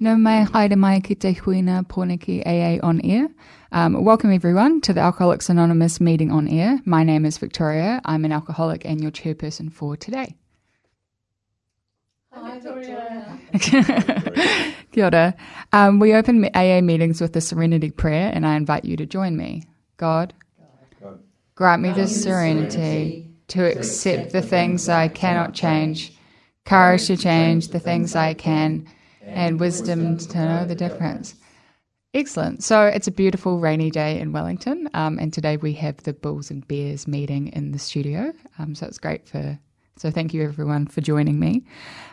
No mai haere mai ki te huina Pōneke AA on air. Um, welcome everyone to the Alcoholics Anonymous meeting on air. My name is Victoria. I'm an alcoholic and your chairperson for today. Hi, Victoria. Kia ora. Um, we open AA meetings with the Serenity Prayer, and I invite you to join me. God, grant me the serenity to accept the things I cannot change, courage to change the things I can, and wisdom to know the difference. Excellent. So it's a beautiful rainy day in Wellington, um, and today we have the Bulls and Bears meeting in the studio. Um, so it's great for. So thank you everyone for joining me.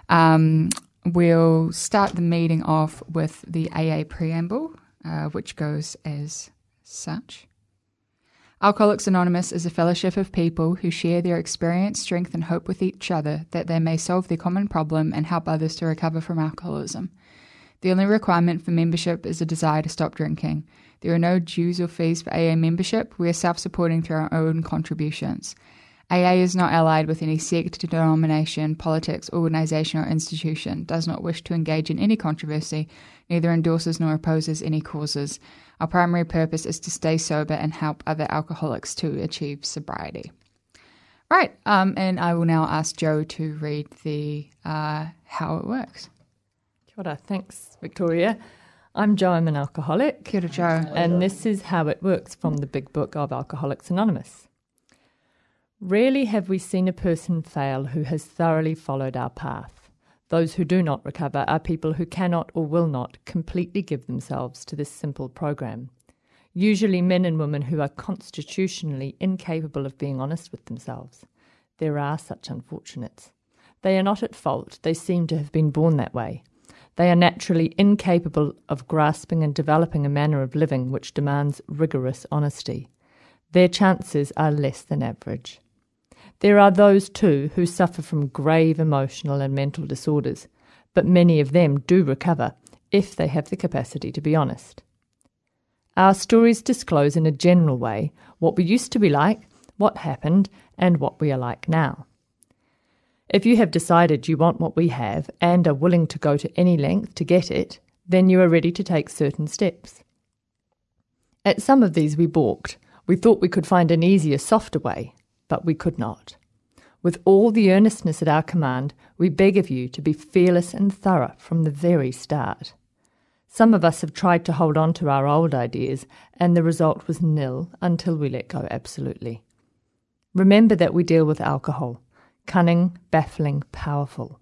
Um, we'll start the meeting off with the AA preamble, uh, which goes as such. Alcoholics Anonymous is a fellowship of people who share their experience, strength, and hope with each other that they may solve their common problem and help others to recover from alcoholism. The only requirement for membership is a desire to stop drinking. There are no dues or fees for AA membership. We are self supporting through our own contributions. AA is not allied with any sect, denomination, politics, organisation, or institution, does not wish to engage in any controversy, neither endorses nor opposes any causes. Our primary purpose is to stay sober and help other alcoholics to achieve sobriety. Right, um, and I will now ask Joe to read the uh, how it works. Kia ora. Thanks, Victoria. I'm Joe, I'm an alcoholic. Kia ora, Joe. And this is how it works from the big book of Alcoholics Anonymous. Rarely have we seen a person fail who has thoroughly followed our path. Those who do not recover are people who cannot or will not completely give themselves to this simple program. Usually, men and women who are constitutionally incapable of being honest with themselves. There are such unfortunates. They are not at fault, they seem to have been born that way. They are naturally incapable of grasping and developing a manner of living which demands rigorous honesty. Their chances are less than average. There are those, too, who suffer from grave emotional and mental disorders, but many of them do recover if they have the capacity to be honest. Our stories disclose in a general way what we used to be like, what happened, and what we are like now. If you have decided you want what we have and are willing to go to any length to get it, then you are ready to take certain steps. At some of these we balked. We thought we could find an easier, softer way, but we could not. With all the earnestness at our command, we beg of you to be fearless and thorough from the very start. Some of us have tried to hold on to our old ideas, and the result was nil until we let go absolutely. Remember that we deal with alcohol cunning, baffling, powerful.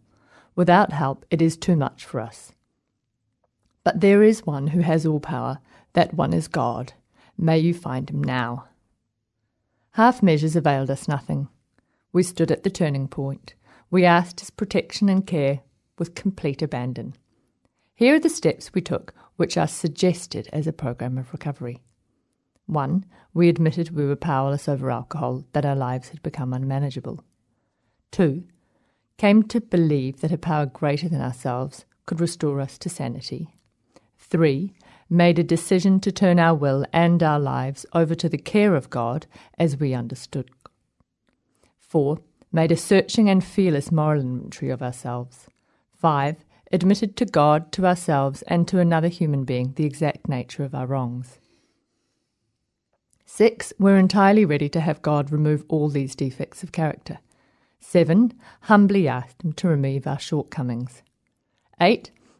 Without help, it is too much for us. But there is one who has all power. That one is God. May you find him now. Half measures availed us nothing. We stood at the turning point. We asked his protection and care with complete abandon. Here are the steps we took, which are suggested as a program of recovery. 1. We admitted we were powerless over alcohol, that our lives had become unmanageable. 2. Came to believe that a power greater than ourselves could restore us to sanity. 3. Made a decision to turn our will and our lives over to the care of God as we understood. 4. Made a searching and fearless moral inventory of ourselves. 5. Admitted to God, to ourselves, and to another human being the exact nature of our wrongs. 6. We're entirely ready to have God remove all these defects of character. 7. Humbly asked Him to remove our shortcomings. 8.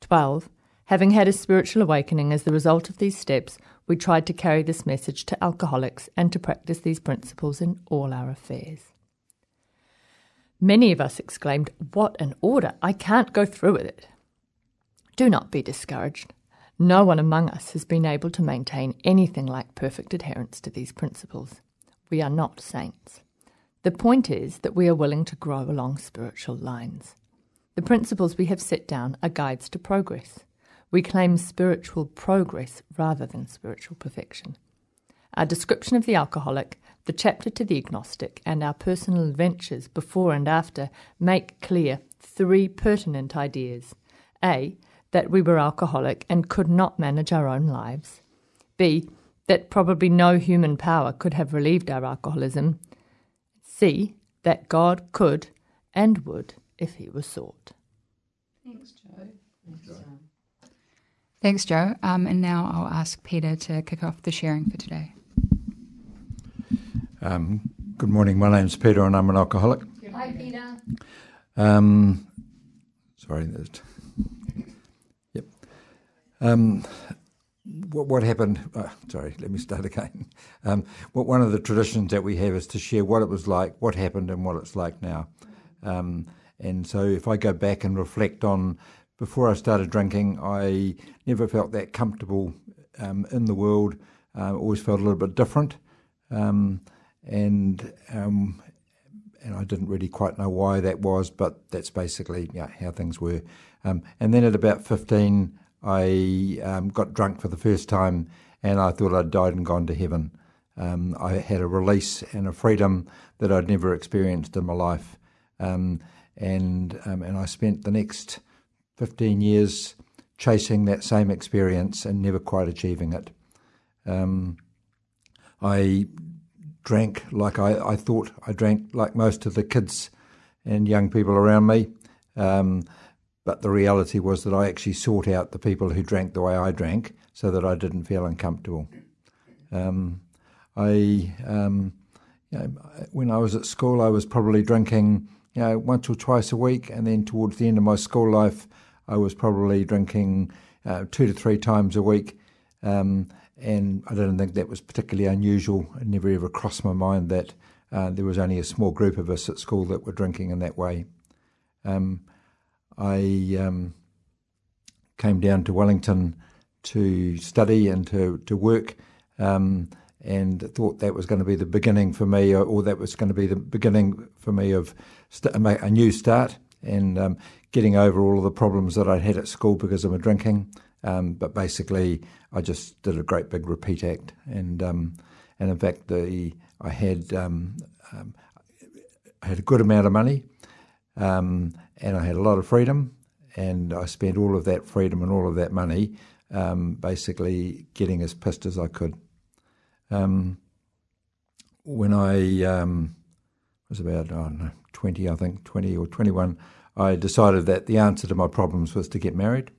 12. Having had a spiritual awakening as the result of these steps, we tried to carry this message to alcoholics and to practice these principles in all our affairs. Many of us exclaimed, What an order! I can't go through with it. Do not be discouraged. No one among us has been able to maintain anything like perfect adherence to these principles. We are not saints. The point is that we are willing to grow along spiritual lines. The principles we have set down are guides to progress. We claim spiritual progress rather than spiritual perfection. Our description of the alcoholic, the chapter to the agnostic, and our personal adventures before and after make clear three pertinent ideas. A. That we were alcoholic and could not manage our own lives. B. That probably no human power could have relieved our alcoholism. C. That God could and would if he was sought. Thanks, Joe. Thanks, Joe. Thanks, Joe. Um, and now I'll ask Peter to kick off the sharing for today. Um, good morning. My name's Peter, and I'm an alcoholic. Hi, Peter. Um, sorry. Yep. Um, what, what, happened? Oh, sorry, let me start again. Um, what, one of the traditions that we have is to share what it was like, what happened, and what it's like now. Um, and so, if I go back and reflect on before I started drinking, I never felt that comfortable um, in the world. Uh, always felt a little bit different. Um, and um, and I didn't really quite know why that was, but that's basically yeah, how things were. Um, and then at about 15, I um, got drunk for the first time, and I thought I'd died and gone to heaven. Um, I had a release and a freedom that I'd never experienced in my life, um, and um, and I spent the next 15 years chasing that same experience and never quite achieving it. I drank like I, I thought I drank, like most of the kids and young people around me. Um, but the reality was that I actually sought out the people who drank the way I drank so that I didn't feel uncomfortable. Um, I, um, you know, when I was at school, I was probably drinking you know, once or twice a week, and then towards the end of my school life, I was probably drinking uh, two to three times a week. Um, and I don't think that was particularly unusual. It never ever crossed my mind that uh, there was only a small group of us at school that were drinking in that way. Um, I um, came down to Wellington to study and to, to work um, and thought that was going to be the beginning for me, or, or, that was going to be the beginning for me of st- a new start and um, getting over all of the problems that I'd had at school because of my drinking. Um, but basically, I just did a great big repeat act, and um, and in fact, the I had um, um I had a good amount of money, um, and I had a lot of freedom, and I spent all of that freedom and all of that money um, basically getting as pissed as I could. when I was about I don't know twenty, I think twenty or twenty one, I decided that the answer to my problems was to get married.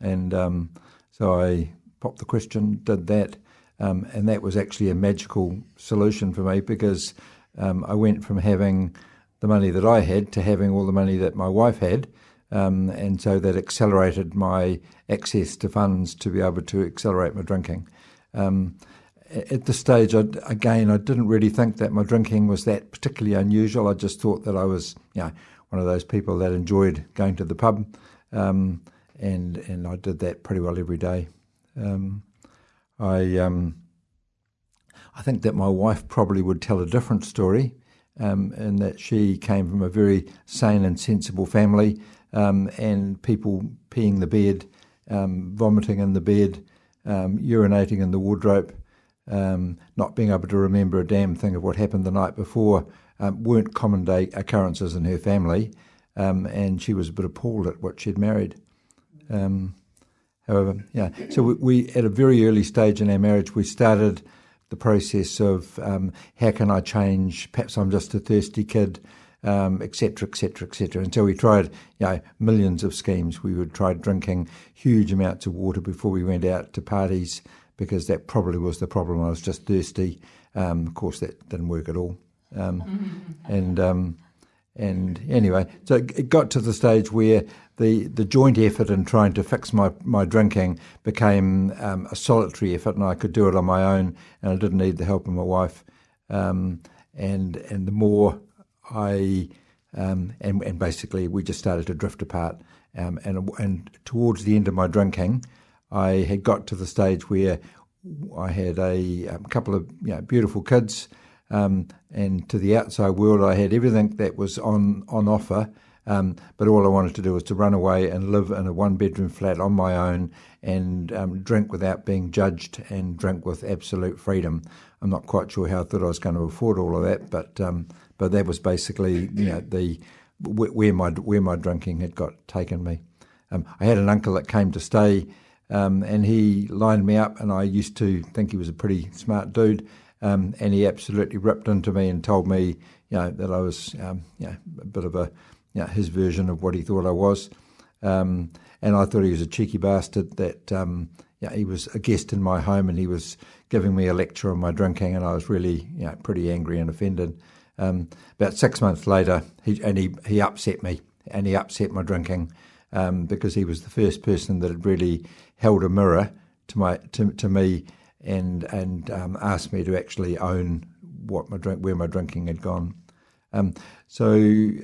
And um, so I popped the question, did that, um, and that was actually a magical solution for me because um, I went from having the money that I had to having all the money that my wife had. Um, and so that accelerated my access to funds to be able to accelerate my drinking. Um, at this stage, I, again, I didn't really think that my drinking was that particularly unusual. I just thought that I was, you know, one of those people that enjoyed going to the pub. Um, and and I did that pretty well every day. Um, I um, I think that my wife probably would tell a different story, um, in that she came from a very sane and sensible family, um, and people peeing the bed, um, vomiting in the bed, urinating in the wardrobe, not being able to remember a damn thing of what happened the night before, weren't common day occurrences in her family, and she was a bit appalled at what she'd married. Um, however, yeah. So we, we, at a very early stage in our marriage, we started the process of um, how can I change? Perhaps I'm just a thirsty kid, etc., etc., etc. And so we tried, you know, millions of schemes. We would try drinking huge amounts of water before we went out to parties because that probably was the problem. I was just thirsty. Um, of course, that didn't work at all. Um, and um, and anyway, so it got to the stage where the, the joint effort in trying to fix my, my drinking became um, a solitary effort, and I could do it on my own, and I didn't need the help of my wife. Um, and and the more I um, and and basically we just started to drift apart. Um, and and towards the end of my drinking, I had got to the stage where I had a, a um, couple of you know, beautiful kids, um, and to the outside world, I had everything that was on on offer. Um, but all I wanted to do was to run away and live in a one bedroom flat on my own and um, drink without being judged and drink with absolute freedom. I'm not quite sure how I thought I was going to afford all of that, but um, but that was basically you know the where my where my drinking had got taken me. Um, I had an uncle that came to stay, um, and he lined me up, and I used to think he was a pretty smart dude. Um, and he absolutely ripped into me and told me, you know, that I was, um, you know, a bit of a you know, his version of what he thought I was. Um, and I thought he was a cheeky bastard that um, yeah, he was a guest in my home and he was giving me a lecture on my drinking, and I was really you know, pretty angry and offended. Um, about six months later, he, and he, he upset me and he upset my drinking um, because he was the first person that had really held a mirror to my to, to me and and um, asked me to actually own what my drink where my drinking had gone. Um, so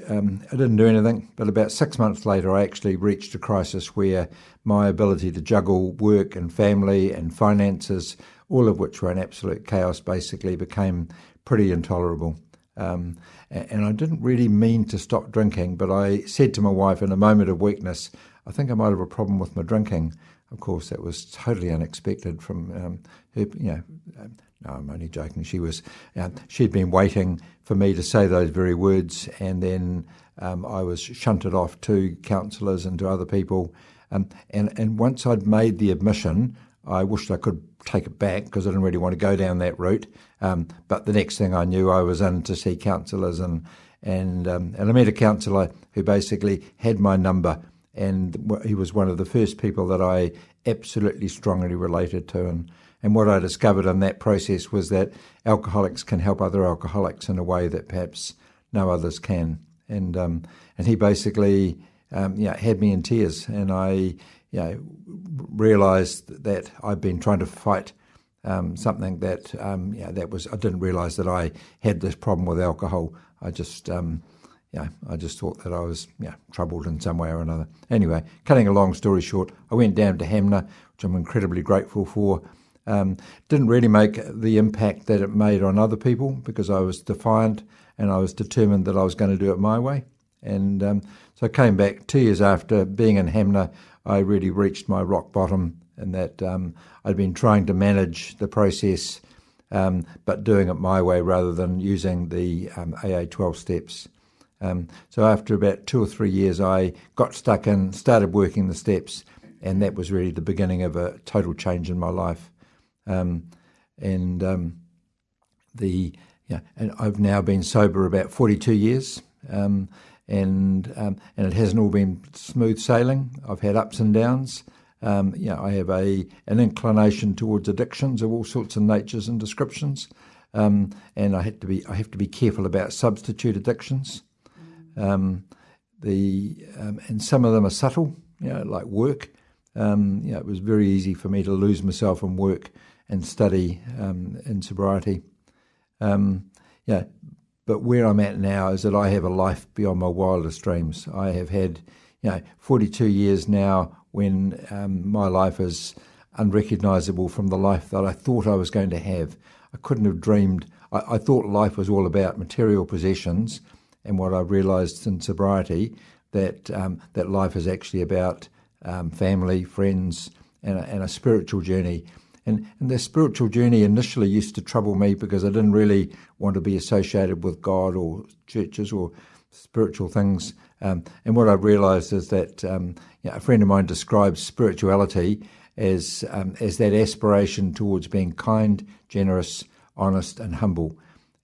um, I didn't do anything, but about six months later, I actually reached a crisis where my ability to juggle work and family and finances, all of which were in absolute chaos, basically became pretty intolerable. Um, and I didn't really mean to stop drinking, but I said to my wife in a moment of weakness, I think I might have a problem with my drinking. Of course, that was totally unexpected from um, her. You know, um, no, I'm only joking. She was, uh, she'd been waiting for me to say those very words, and then um, I was shunted off to counsellors and to other people. Um, and and once I'd made the admission, I wished I could take it back because I didn't really want to go down that route. Um, but the next thing I knew, I was in to see counsellors, and and and I met a counsellor who basically had my number and he was one of the first people that I absolutely strongly related to. And, and what I discovered in that process was that alcoholics can help other alcoholics in a way that perhaps no others can. And um, and he basically um, had me in tears, and I you know, realised that I'd been trying to fight um, something that um, know, that was I didn't realise that I had this problem with alcohol. I just um, yeah, I just thought that I was yeah, troubled in some way or another. Anyway, cutting a long story short, I went down to Hanmer, which I'm incredibly grateful for. Um, didn't really make the impact that it made on other people because I was defiant and I was determined that I was going to do it my way. And um, so I came back two years after being in Hanmer. I really reached my rock bottom in that um, I'd been trying to manage the process, um, but doing it my way rather than using the um, AA 12 steps. Um, so after about two or three years, I got stuck in, started working the steps, and that was really the beginning of a total change in my life. Um, and um, the yeah, and I've now been sober about 42 years, um, and um, and it hasn't all been smooth sailing. I've had ups and downs. Um, yeah, I have a an inclination towards addictions of all sorts of natures and descriptions, and I have to be I have to be careful about substitute addictions. Um, the um, and some of them are subtle, you know, like work. Um, you know, it was very easy for me to lose myself in work and study um, in sobriety. Um, yeah, but where I'm at now is that I have a life beyond my wildest dreams. I have had, you know, 42 years now when um, my life is unrecognisable from the life that I thought I was going to have. I couldn't have dreamed. I, I thought life was all about material possessions and what I've realised in sobriety that um, that life is actually about um, family, friends, and a, and a spiritual journey. And, and the spiritual journey initially used to trouble me because I didn't really want to be associated with God or churches or spiritual things. Um, and what I've realised is that um, you know, a friend of mine describes spirituality as um, as that aspiration towards being kind, generous, honest, and humble.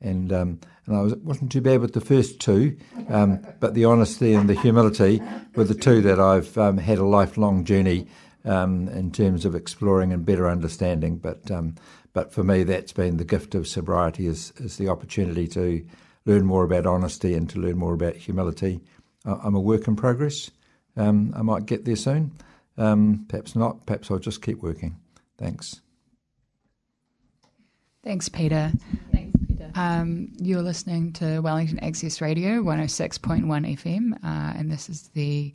And um, and I was, wasn't too bad with the first two, um, but the honesty and the humility were the two that I've um, had a lifelong journey um, in terms of exploring and better understanding. But um, but for me, that's been the gift of sobriety is is the opportunity to learn more about honesty and to learn more about humility. Uh, I'm a work in progress. Um, I might get there soon. Perhaps not. Perhaps I'll just keep working. Thanks. Thanks, Peter. Um, you're listening to Wellington Access Radio 106.1 FM, uh, and this is the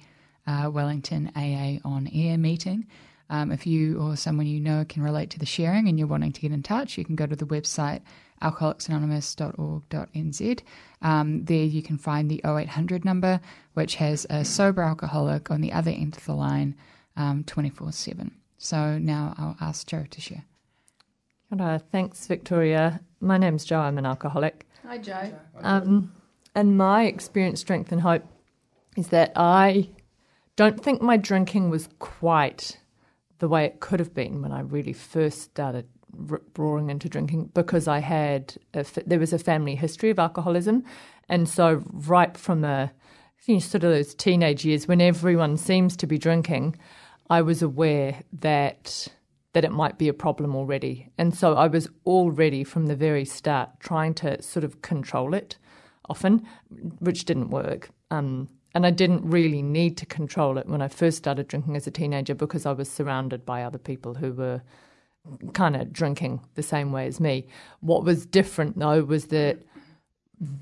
uh, Wellington AA on air meeting. Um, if you or someone you know can relate to the sharing and you're wanting to get in touch, you can go to the website alcoholicsanonymous.org.nz. Um, there you can find the 0800 number, which has a sober alcoholic on the other end of the line um, 24 7. So now I'll ask Joe to share. Kia Thanks, Victoria. My name's Joe. I'm an alcoholic. Hi, Joe. Um, and my experience, strength, and hope is that I don't think my drinking was quite the way it could have been when I really first started roaring into drinking because I had a, there was a family history of alcoholism, and so right from a you know, sort of those teenage years when everyone seems to be drinking, I was aware that that it might be a problem already, and so I was already from the very start trying to sort of control it, often, which didn't work. Um, and I didn't really need to control it when I first started drinking as a teenager because I was surrounded by other people who were kind of drinking the same way as me. What was different though was that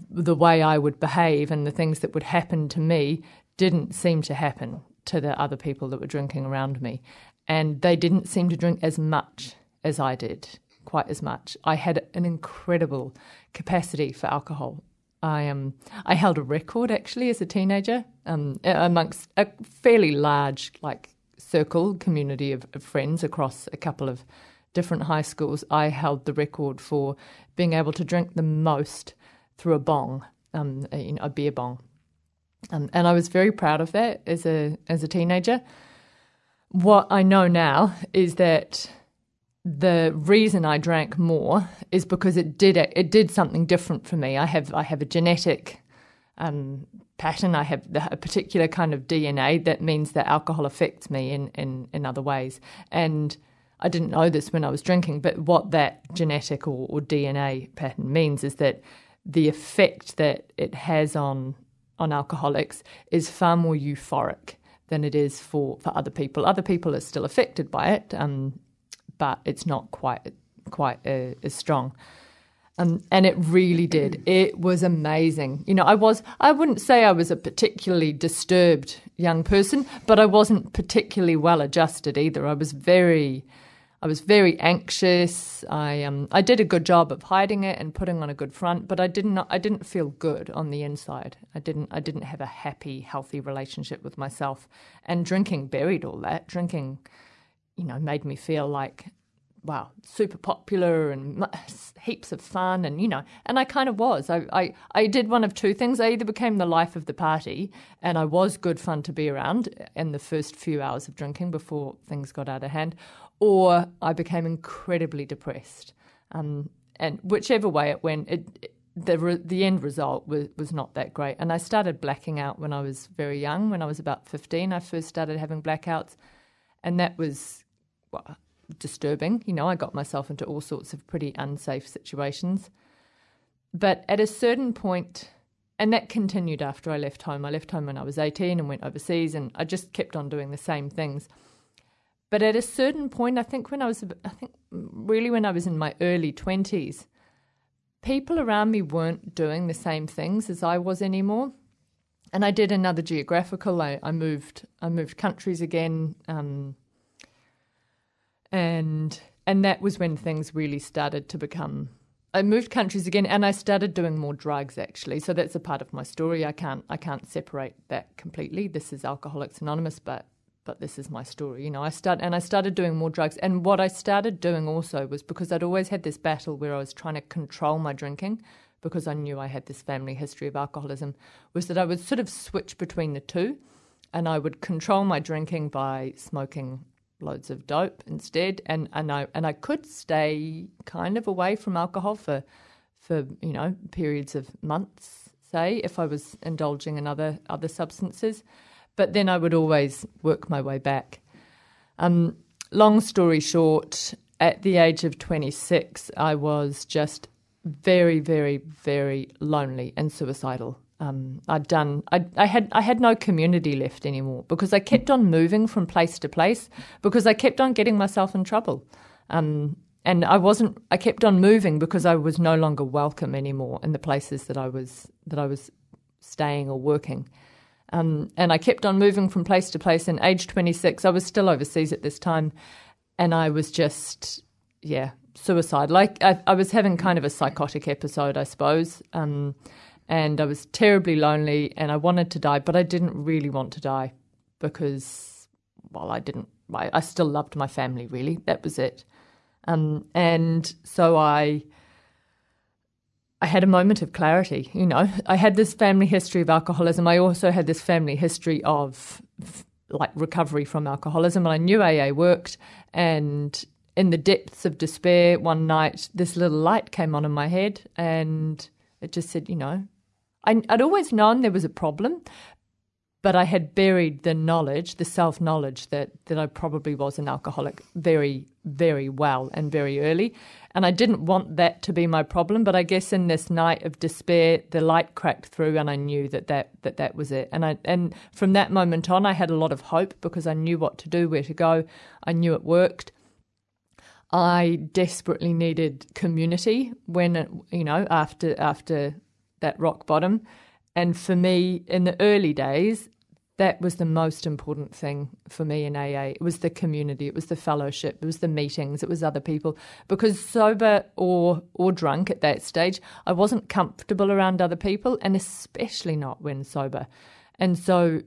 the way I would behave and the things that would happen to me didn't seem to happen to the other people that were drinking around me. And they didn't seem to drink as much as I did, quite as much. I had an incredible capacity for alcohol. I um I held a record actually as a teenager um, amongst a fairly large like circle community of, of friends across a couple of different high schools, I held the record for being able to drink the most through a bong, um, a, you know, a beer bong. Um, and I was very proud of that as a as a teenager. What I know now is that the reason I drank more is because it did it did something different for me. I have I have a genetic um, pattern. I have a particular kind of DNA that means that alcohol affects me in in, in other ways, and I didn't know this when I was drinking, but what that genetic or, or DNA pattern means is that the effect that it has on on alcoholics is far more euphoric than it is for, for other people. Other people are still affected by it, um, but it's not quite quite uh, as strong. Um, and it really did. It was amazing. You know, I was, I wouldn't say I was a particularly disturbed young person, but I wasn't particularly well adjusted either. I was very, I was very anxious. I um I did a good job of hiding it and putting on a good front, but I didn't I didn't feel good on the inside. I didn't I didn't have a happy, healthy relationship with myself. And drinking buried all that. Drinking, you know, made me feel like wow, super popular and heaps of fun, and you know, and I kind of was. I, I, I did one of two things. I either became the life of the party, and I was good fun to be around in the first few hours of drinking before things got out of hand, or I became incredibly depressed. Um, and whichever way it went, it, the re- the end result was was not that great. And I started blacking out when I was very young. When I was about fifteen, I first started having blackouts, and that was well, disturbing. You know, I got myself into all sorts of pretty unsafe situations. But at a certain point, and that continued after I left home. I left home when I was 18 and went overseas, and I just kept on doing the same things. But at a certain point, I think when I was, I think really when I was in my early 20s, people around me weren't doing the same things as I was anymore. And I did another geographical. I, I moved. I moved countries again, um, and and that was when things really started to become. I moved countries again, and I started doing more drugs. Actually, so that's a part of my story. I can't I can't separate that completely. This is Alcoholics Anonymous, but but this is my story. You know, I start and I started doing more drugs. And what I started doing also was because I'd always had this battle where I was trying to control my drinking because I knew I had this family history of alcoholism, was that I would sort of switch between the two. And I would control my drinking by smoking loads of dope instead. And, and I and I could stay kind of away from alcohol for for, you know, periods of months, say, if I was indulging in other other substances but then I would always work my way back. Um, long story short, at the age of 26, I was just very, very, very lonely and suicidal. Um, I'd done. I, I had. I had no community left anymore because I kept on moving from place to place because I kept on getting myself in trouble. Um, and I wasn't. I kept on moving because I was no longer welcome anymore in the places that I was that I was staying or working. Um, and I kept on moving from place to place. And age 26, I was still overseas at this time, and I was just, yeah, suicide. Like I, I was having kind of a psychotic episode, I suppose. Um, and I was terribly lonely, and I wanted to die, but I didn't really want to die because, well, I didn't. I, I still loved my family. Really, that was it. Um, and so I I had a moment of clarity. You know, I had this family history of alcoholism. I also had this family history of like recovery from alcoholism, and I knew AA worked. And in the depths of despair, one night, this little light came on in my head, and it just said, you know, I'd always known there was a problem, but I had buried the knowledge, the self knowledge that that I probably was an alcoholic very, very well and very early. And I didn't want that to be my problem, but I guess in this night of despair, the light cracked through, and I knew that that that, that was it. And I and from that moment on, I had a lot of hope because I knew what to do, where to go. I knew it worked. I desperately needed community when it, you know after after that rock bottom. And for me, in the early days, that was the most important thing for me in AA. It was the community, it was the fellowship, it was the meetings, it was other people. Because sober or or drunk at that stage, I wasn't comfortable around other people, and especially not when sober. And so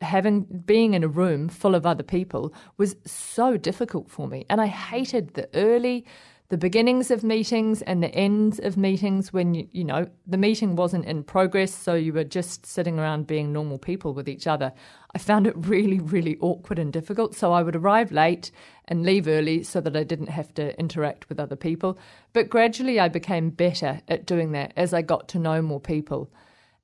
having being in a room full of other people was so difficult for me. And I hated the early the beginnings of meetings and the ends of meetings when you, you know the meeting wasn't in progress so you were just sitting around being normal people with each other. I found it really really awkward and difficult so i would arrive late and leave early so that i didn't have to interact with other people. But gradually i became better at doing that as i got to know more people.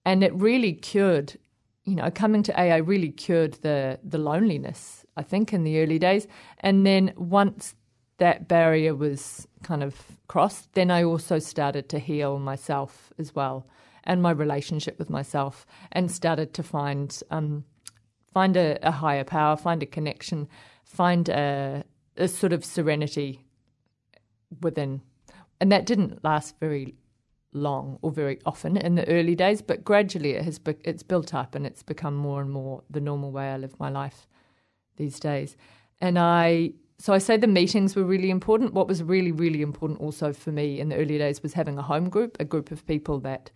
And it really cured you know coming to aa really cured the the loneliness i think in the early days. And then once that barrier was kind of crossed, then I also started to heal myself as well and my relationship with myself and started to find um, find a, a, higher power, find a connection, find a, a sort of serenity within. And that didn't last very long or very often in the early days, but gradually it has it's built up and it's become more and more the normal way I live my life these days. And I so I say the meetings were really important. What was really, really important also for me in the early days was having a home group, a group of people that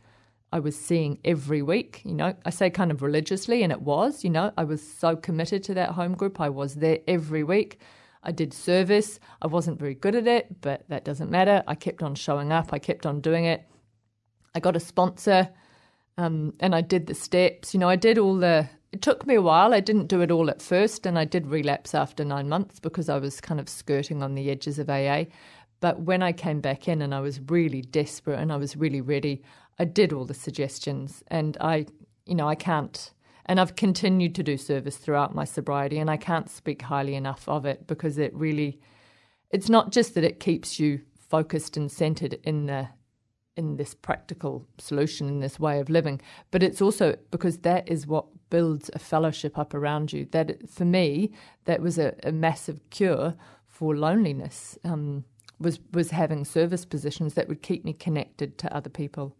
I was seeing every week. You know, I say kind of religiously, and it was, you know, I was so committed to that home group. I was there every week. I did service. I wasn't very good at it, but that doesn't matter. I kept on showing up, I kept on doing it. I got a sponsor um, and I did the steps. You know, I did all the it took me a while. I didn't do it all at first, and I did relapse after nine months because I was kind of skirting on the edges of AA. But when I came back in and I was really desperate and I was really ready, I did all the suggestions, and I, you know, I can't. And I've continued to do service throughout my sobriety, and I can't speak highly enough of it because it really, it's not just that it keeps you focused and centered in the in this practical solution in this way of living but it's also because that is what builds a fellowship up around you that for me that was a, a massive cure for loneliness um, was was having service positions that would keep me connected to other people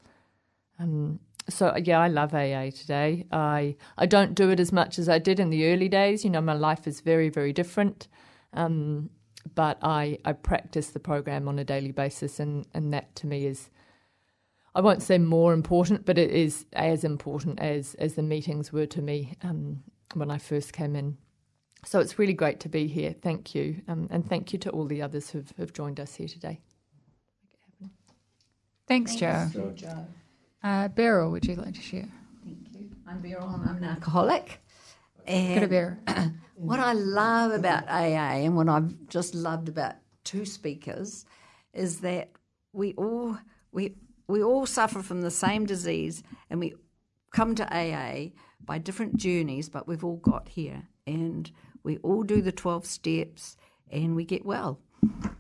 um, so yeah, I love AA today. I I don't do it as much as I did in the early days. You know, my life is very very different. Um, but I, I practice the program on a daily basis, and, and that to me is I won't say more important, but it is as important as as the meetings were to me um, when I first came in. So it's really great to be here. Thank you, um, and thank you to all the others who've, who've joined us here today. Thanks, Joe. Joe. Uh, Beryl, would you like to share? Thank you. I'm Beryl, and I'm an alcoholic. And Good Beryl. what I love about AA and what I've just loved about two speakers is that we all we we all suffer from the same disease and we come to AA by different journeys, but we've all got here and we all do the 12 steps and we get well.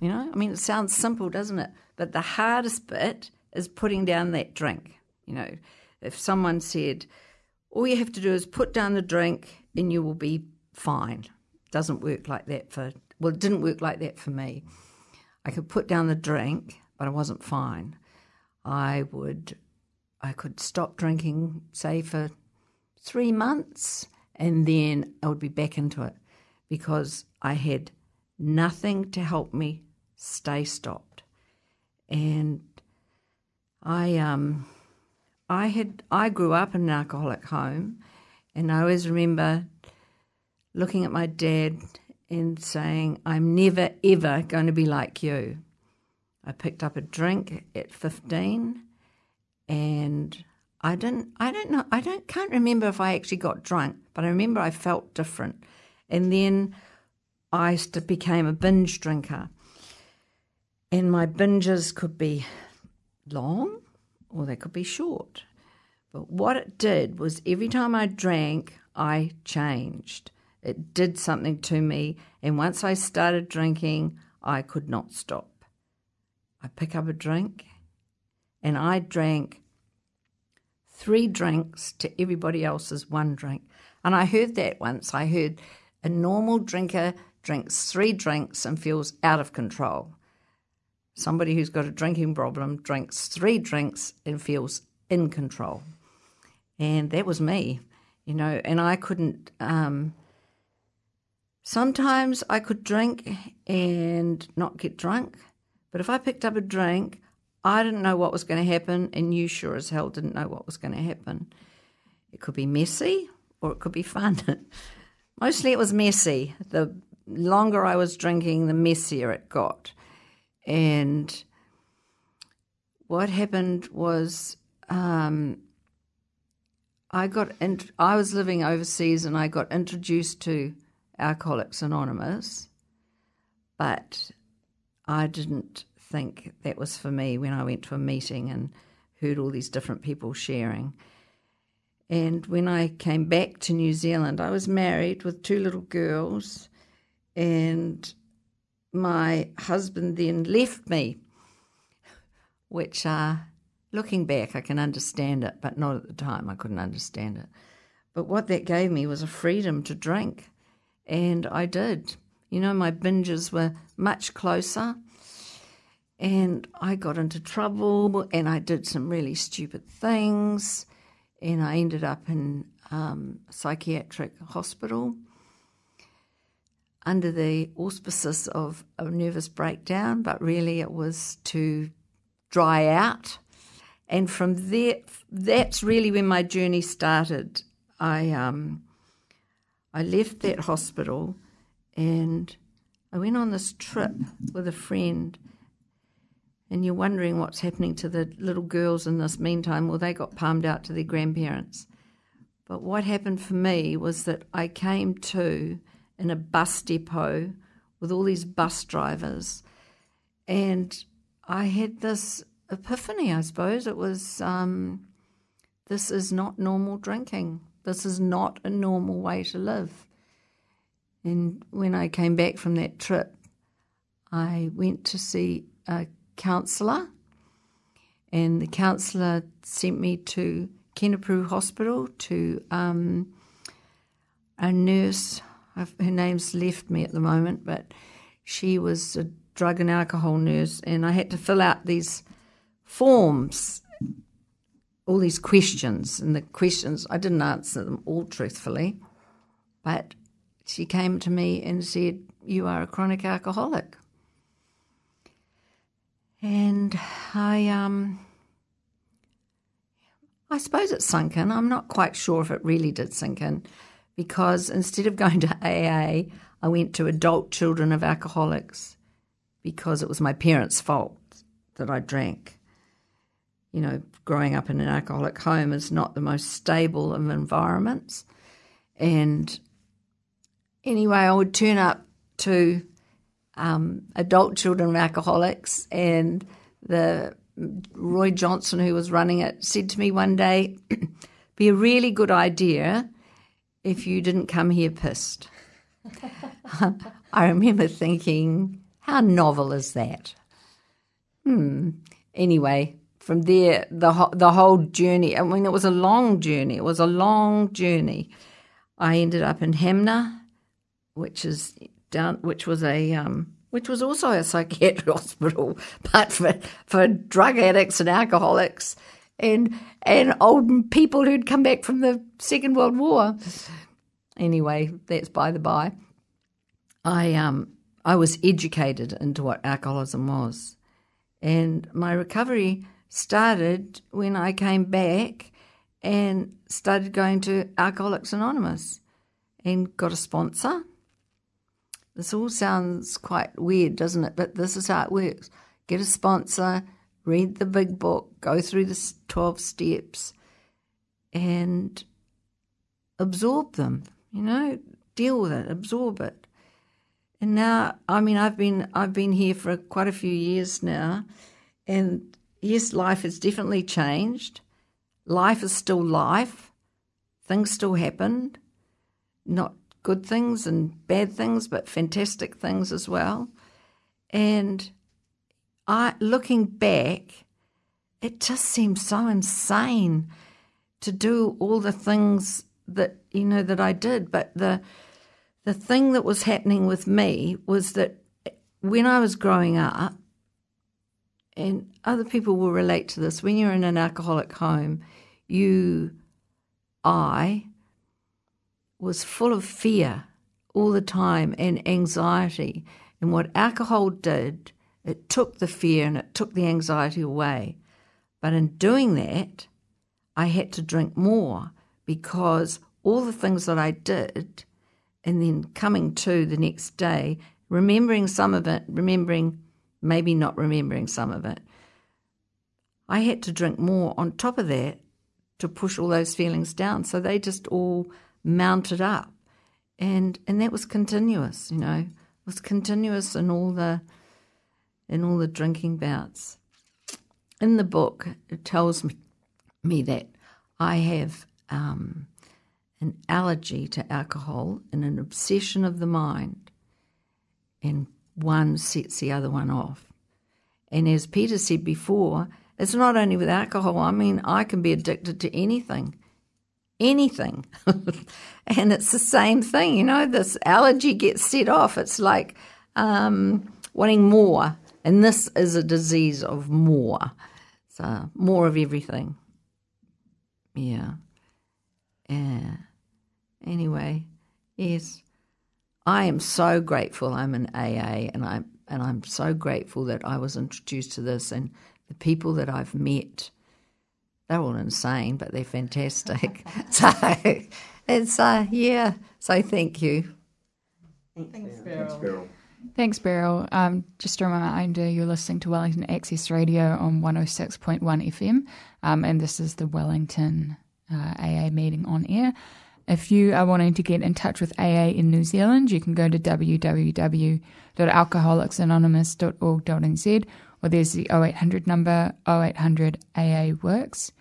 You know, I mean, it sounds simple, doesn't it? But the hardest bit is putting down that drink. You know, if someone said, all you have to do is put down the drink and you will be fine. Doesn't work like that for, well, it didn't work like that for me. I could put down the drink, but I wasn't fine. I would, I could stop drinking, say, for three months, and then I would be back into it because I had nothing to help me stay stopped. And I um I had I grew up in an alcoholic home and I always remember looking at my dad and saying, I'm never ever going to be like you. I picked up a drink at 15 and I didn't I don't know I don't can't remember if I actually got drunk, but I remember I felt different. And then I became a binge drinker. And my binges could be long or they could be short. But what it did was every time I drank, I changed. It did something to me. And once I started drinking, I could not stop. I pick up a drink and I drank three drinks to everybody else's one drink. And I heard that once. I heard a normal drinker drinks three drinks and feels out of control. Somebody who's got a drinking problem drinks three drinks and feels in control. And that was me, you know, and I couldn't. Um, sometimes I could drink and not get drunk, but if I picked up a drink, I didn't know what was going to happen, and you sure as hell didn't know what was going to happen. It could be messy or it could be fun. Mostly it was messy. The longer I was drinking, the messier it got. And what happened was um, I got in, I was living overseas and I got introduced to Alcoholics Anonymous, but I didn't think that was for me when I went to a meeting and heard all these different people sharing. And when I came back to New Zealand, I was married with two little girls, and my husband then left me, which, uh, looking back, I can understand it, but not at the time. I couldn't understand it. But what that gave me was a freedom to drink, and I did. You know, my binges were much closer, and I got into trouble, and I did some really stupid things, and I ended up in um, psychiatric hospital under the auspices of a nervous breakdown, but really it was to dry out. And from there, that's really when my journey started. I um, I left that hospital, and I went on this trip with a friend. And you're wondering what's happening to the little girls in this meantime. Well, they got palmed out to their grandparents. But what happened for me was that I came to in a bus depot with all these bus drivers. And I had this epiphany, I suppose. It was um, this is not normal drinking. This is not a normal way to live. And when I came back from that trip, I went to see a counsellor, and the counsellor sent me to Kenepuru Hospital to um, a nurse. Her name's left me at the moment, but she was a drug and alcohol nurse, and I had to fill out these forms, all these questions, and the questions I didn't answer them all truthfully, but she came to me and said, "You are a chronic alcoholic," and I um. I suppose it sunk in. I'm not quite sure if it really did sink in because instead of going to AA, I went to adult children of alcoholics because it was my parents' fault that I drank. You know, growing up in an alcoholic home is not the most stable of environments. And anyway, I would turn up to um, adult children of alcoholics, and the Roy Johnson, who was running it, said to me one day, "Be a really good idea if you didn't come here pissed. I remember thinking, how novel is that? Hmm. Anyway, from there, the ho- the whole journey. I mean, it was a long journey. It was a long journey. I ended up in Hanmer, which is down, which was a um, which was also a psychiatric hospital, but for for drug addicts and alcoholics, and and old people who'd come back from the Second World War. Anyway, that's by the by. I um I was educated into what alcoholism was, and my recovery started when I came back and started going to Alcoholics Anonymous and got a sponsor. This all sounds quite weird, doesn't it? But this is how it works get a sponsor, read the big book, go through the 12 steps, and absorb them, you know, deal with it, absorb it. And now, I mean, I've been I've been here for quite a few years now, and yes, life has definitely changed. Life is still life. Things still happen, not good things and bad things, but fantastic things as well. And I, looking back, it just seems so insane to do all the things that you know that I did. But the the thing that was happening with me was that when I was growing up, and other people will relate to this, when you're in an alcoholic home, you, I, was full of fear all the time and anxiety. And what alcohol did, it took the fear and it took the anxiety away. But in doing that, I had to drink more because all the things that I did, and then coming to the next day, remembering some of it, remembering maybe not remembering some of it, I had to drink more on top of that to push all those feelings down. So they just all mounted up. And and that was continuous, you know. It was continuous in all the in all the drinking bouts. In the book, it tells me, me that I have um, an allergy to alcohol and an obsession of the mind, and one sets the other one off. And as Peter said before, it's not only with alcohol. I mean, I can be addicted to anything, anything. and it's the same thing, you know, this allergy gets set off. It's like um, wanting more. And this is a disease of more. So, more of everything. Yeah. Yeah. Anyway, yes. I am so grateful I'm an AA and I'm and I'm so grateful that I was introduced to this and the people that I've met, they're all insane, but they're fantastic. so it's uh, yeah. So thank you. Thanks, Beryl. Thanks, Beryl. Um, just a reminder, you're listening to Wellington Access Radio on 106.1 FM, um, and this is the Wellington uh, AA meeting on air. If you are wanting to get in touch with AA in New Zealand, you can go to www.alcoholicsanonymous.org.nz or there's the 0800 number 0800 AA works.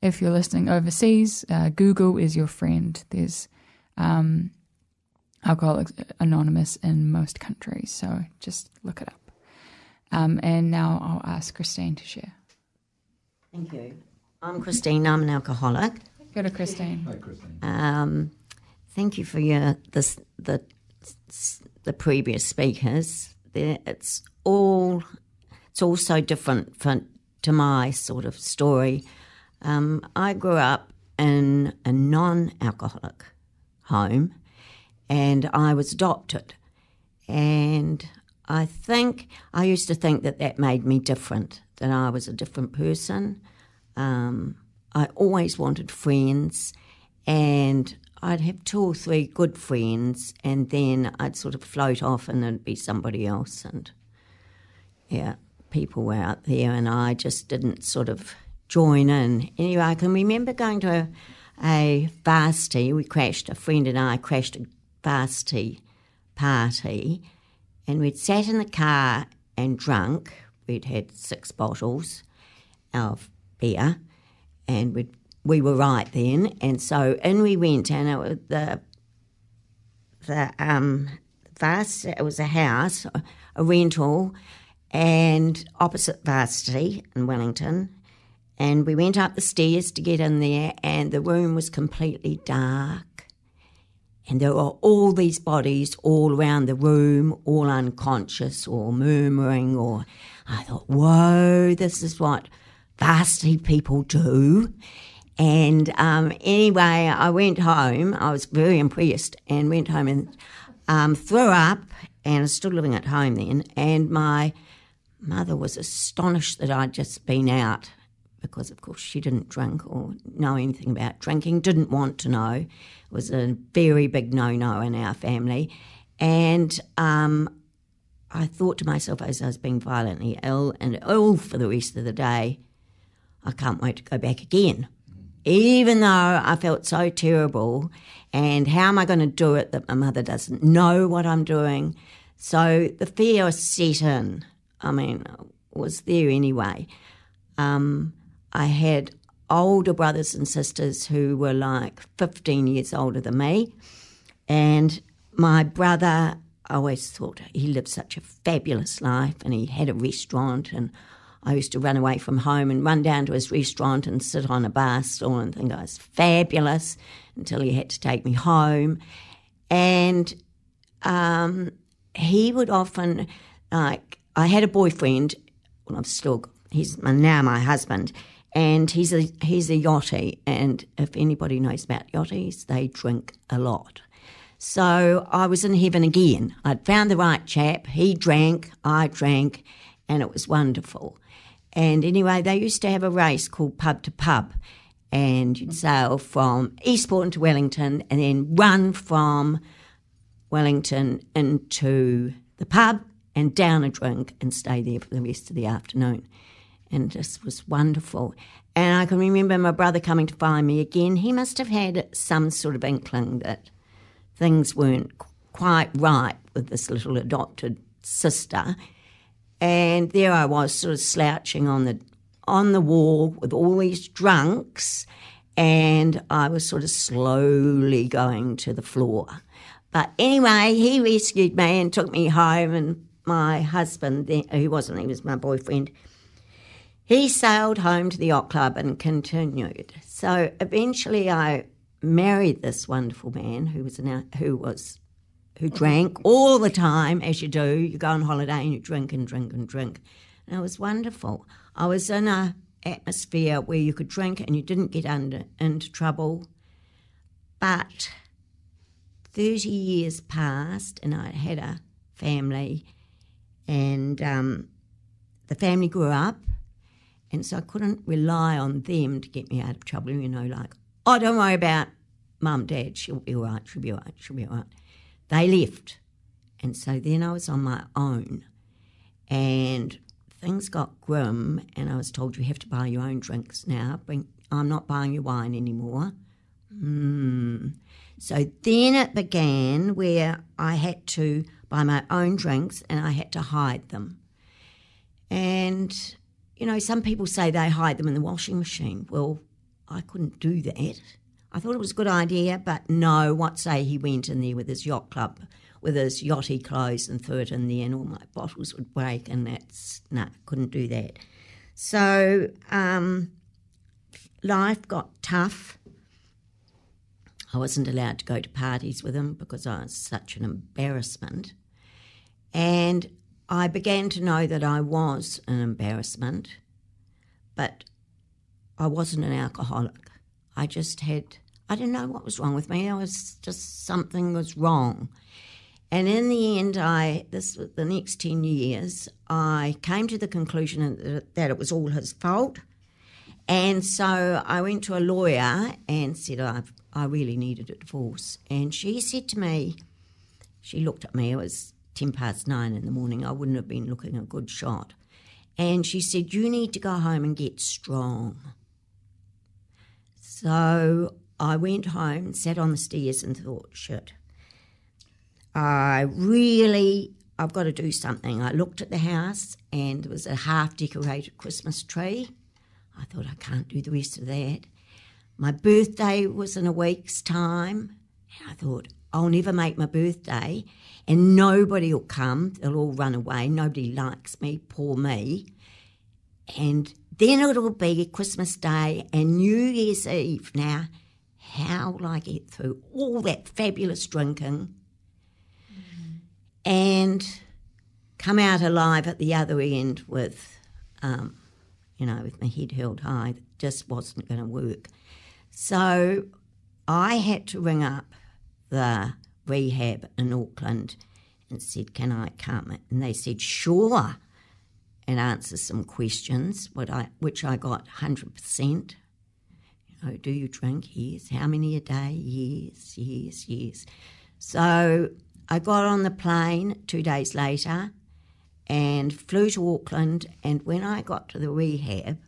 If you're listening overseas, uh, Google is your friend. There's um, Alcoholics Anonymous in most countries, so just look it up. Um, and now I'll ask Christine to share. Thank you. I'm Christine. I'm an alcoholic. Go to Christine. Hi, Christine. Um, thank you for your this the the previous speakers. There, it's all it's all so different for, to my sort of story. Um, I grew up in a non-alcoholic home, and I was adopted, and I think I used to think that that made me different, that I was a different person. Um, I always wanted friends, and I'd have two or three good friends, and then I'd sort of float off, and there'd be somebody else, and yeah, people were out there, and I just didn't sort of join in. Anyway, I can remember going to a, a varsity. We crashed, a friend and I crashed a varsity party, and we'd sat in the car and drunk. We'd had six bottles of beer, and we we were right then. And so in we went, and it the the um vast. It was a house, a rental, and opposite Varsity in Wellington, And we went up the stairs to get in there, and the room was completely dark. And there were all these bodies all around the room, all unconscious or murmuring. Or I thought, whoa, this is what varsity people do. And um, anyway, I went home. I was very impressed and went home and um, threw up. And I was still living at home then. And my mother was astonished that I'd just been out because, of course, she didn't drink or know anything about drinking, didn't want to know. It was a very big no no in our family. And um, I thought to myself as I was being violently ill and ill for the rest of the day, I can't wait to go back again. Even though I felt so terrible, and how am I going to do it that my mother doesn't know what I'm doing? So the fear set in. I mean, was there anyway. Um, I had older brothers and sisters who were like 15 years older than me. And my brother, I always thought he lived such a fabulous life and he had a restaurant. And I used to run away from home and run down to his restaurant and sit on a bar stool and think I was fabulous until he had to take me home. And um, he would often, like, I had a boyfriend, well, I've still, he's now my husband, and he's a he's a yachty, and if anybody knows about yachties, they drink a lot. So I was in heaven again. I'd found the right chap. He drank, I drank, and it was wonderful. And anyway, they used to have a race called Pub to Pub, and you'd sail from Eastbourne to Wellington, and then run from Wellington into the pub and down a drink and stay there for the rest of the afternoon and this was wonderful. And I can remember my brother coming to find me again. He must have had some sort of inkling that things weren't quite right with this little adopted sister. And there I was, sort of slouching on the on the wall with all these drunks, and I was sort of slowly going to the floor. But anyway, he rescued me and took me home, and my husband, he wasn't, he was my boyfriend, he sailed home to the yacht club and continued. So eventually, I married this wonderful man who was an, who was who drank all the time, as you do. You go on holiday and you drink and drink and drink, and it was wonderful. I was in a atmosphere where you could drink and you didn't get under into trouble, but. 30 years passed and I had a family, and um, the family grew up, and so I couldn't rely on them to get me out of trouble, you know, like, oh, don't worry about mum, dad, she'll be all right, she'll be all right, she'll be all right. They left. And so then I was on my own. And things got grim, and I was told you have to buy your own drinks now. I'm not buying your wine anymore. Mm. So then it began where I had to buy my own drinks and I had to hide them. And you know, some people say they hide them in the washing machine. Well, I couldn't do that. I thought it was a good idea, but no, what say he went in there with his yacht club, with his yachty clothes and threw it in there and all my bottles would break and that's, no, nah, couldn't do that. So um, life got tough. I wasn't allowed to go to parties with him because I was such an embarrassment. And I began to know that I was an embarrassment, but I wasn't an alcoholic. I just had, I didn't know what was wrong with me. I was just, something was wrong. And in the end, I, this the next 10 years, I came to the conclusion that it was all his fault. And so I went to a lawyer and said, I, I really needed a divorce. And she said to me, she looked at me, it was 10 past nine in the morning, I wouldn't have been looking a good shot. And she said, You need to go home and get strong. So I went home, sat on the stairs, and thought, Shit, I really, I've got to do something. I looked at the house and there was a half decorated Christmas tree. I thought, I can't do the rest of that. My birthday was in a week's time, and I thought, I'll never make my birthday and nobody will come. They'll all run away. Nobody likes me, poor me. And then it'll be Christmas Day and New Year's Eve. Now, how will I get through all that fabulous drinking and come out alive at the other end with, um, you know, with my head held high? It just wasn't going to work. So I had to ring up the rehab in Auckland and said, Can I come? And they said, Sure, and answer some questions, I, which I got 100%. You know, do you drink? Yes. How many a day? Yes, yes, yes. So I got on the plane two days later and flew to Auckland. And when I got to the rehab,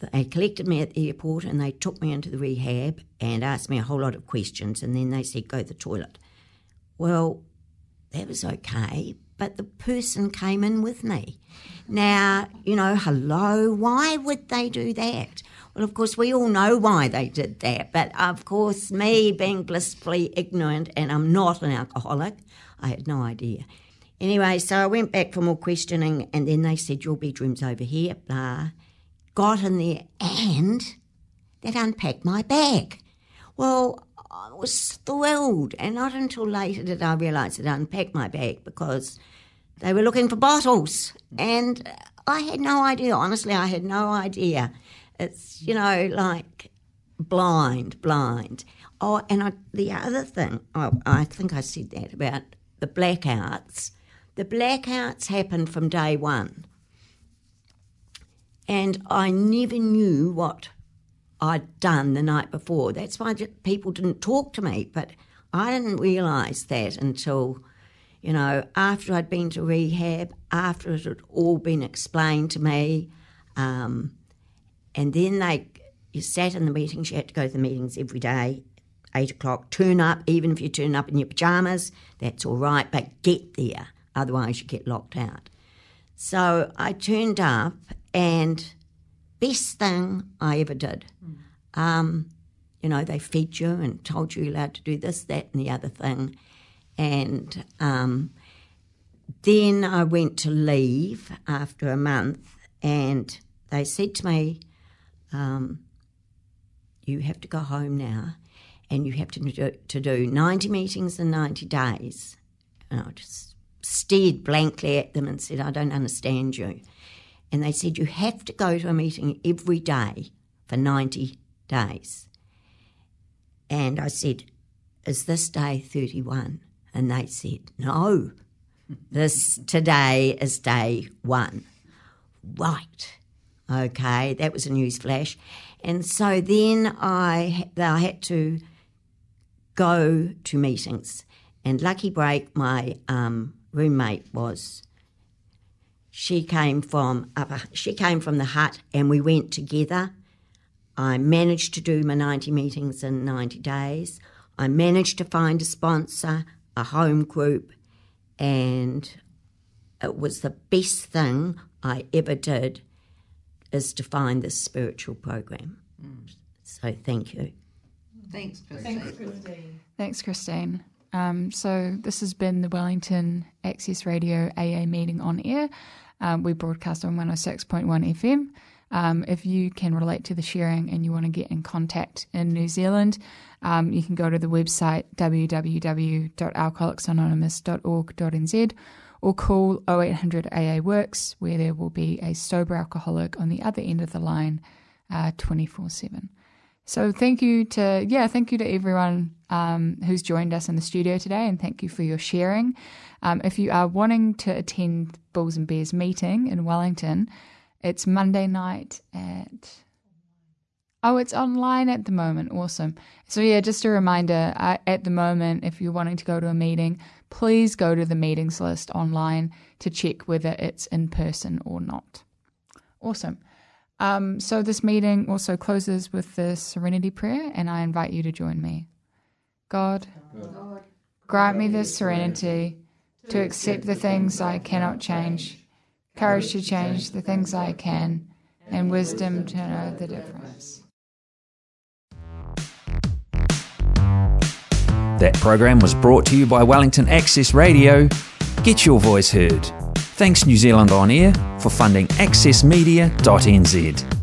they collected me at the airport and they took me into the rehab and asked me a whole lot of questions. And then they said, go to the toilet. Well, that was okay, but the person came in with me. Now, you know, hello, why would they do that? Well, of course, we all know why they did that, but of course, me being blissfully ignorant and I'm not an alcoholic, I had no idea. Anyway, so I went back for more questioning, and then they said, Your bedroom's over here, blah. Got in there, and they'd unpacked my bag. Well, I was thrilled, and not until later did I realise they'd unpacked my bag because they were looking for bottles, and I had no idea. Honestly, I had no idea. It's you know like blind, blind. Oh, and I, the other thing, oh, I think I said that about the blackouts. The blackouts happened from day one, and I never knew what I'd done the night before. That's why people didn't talk to me, but I didn't realise that until, you know, after I'd been to rehab, after it had all been explained to me. Um, and then they, you sat in the meetings, you had to go to the meetings every day, eight o'clock, turn up, even if you turn up in your pyjamas, that's all right, but get there, otherwise you get locked out. So I turned up and best thing I ever did. Um, you know, they fed you and told you you're allowed to do this, that, and the other thing. And um, then I went to leave after a month, and they said to me, um, You have to go home now, and you have to do, to do 90 meetings in 90 days. And I just stared blankly at them and said, I don't understand you and they said you have to go to a meeting every day for 90 days. And I said, Is this day 31? And they said, No, this today is day one. Right. Okay, that was a news flash. And so then I, I had to go to meetings. And lucky break, my um, roommate was she came from upper, she came from the Hutt, and we went together. I managed to do my 90 meetings in 90 days. I managed to find a sponsor, a home group, and it was the best thing I ever did is to find this spiritual program. Mm. So thank you. Thanks, Christine. Thanks, Christine. Thanks, Christine. Um, so this has been the Wellington Access Radio AA meeting on air. Um, we broadcast on 106.1 FM. Um, if you can relate to the sharing and you want to get in contact in New Zealand, um, you can go to the website www.alcoholicsanonymous.org.nz or call 0800 AA Works, where there will be a sober alcoholic on the other end of the line uh, 24 uh, 7. So thank you to yeah, thank you to everyone um, who's joined us in the studio today, and thank you for your sharing. Um, if you are wanting to attend Bulls and Bears meeting in Wellington, it's Monday night at. Oh, it's online at the moment. Awesome. So, yeah, just a reminder uh, at the moment, if you're wanting to go to a meeting, please go to the meetings list online to check whether it's in person or not. Awesome. Um, so, this meeting also closes with the Serenity Prayer, and I invite you to join me. God, God grant me the serenity to accept the things I cannot change, courage to change the things I can, and wisdom to know the difference. That program was brought to you by Wellington Access Radio. Get your voice heard. Thanks New Zealand On Air for funding accessmedia.nz.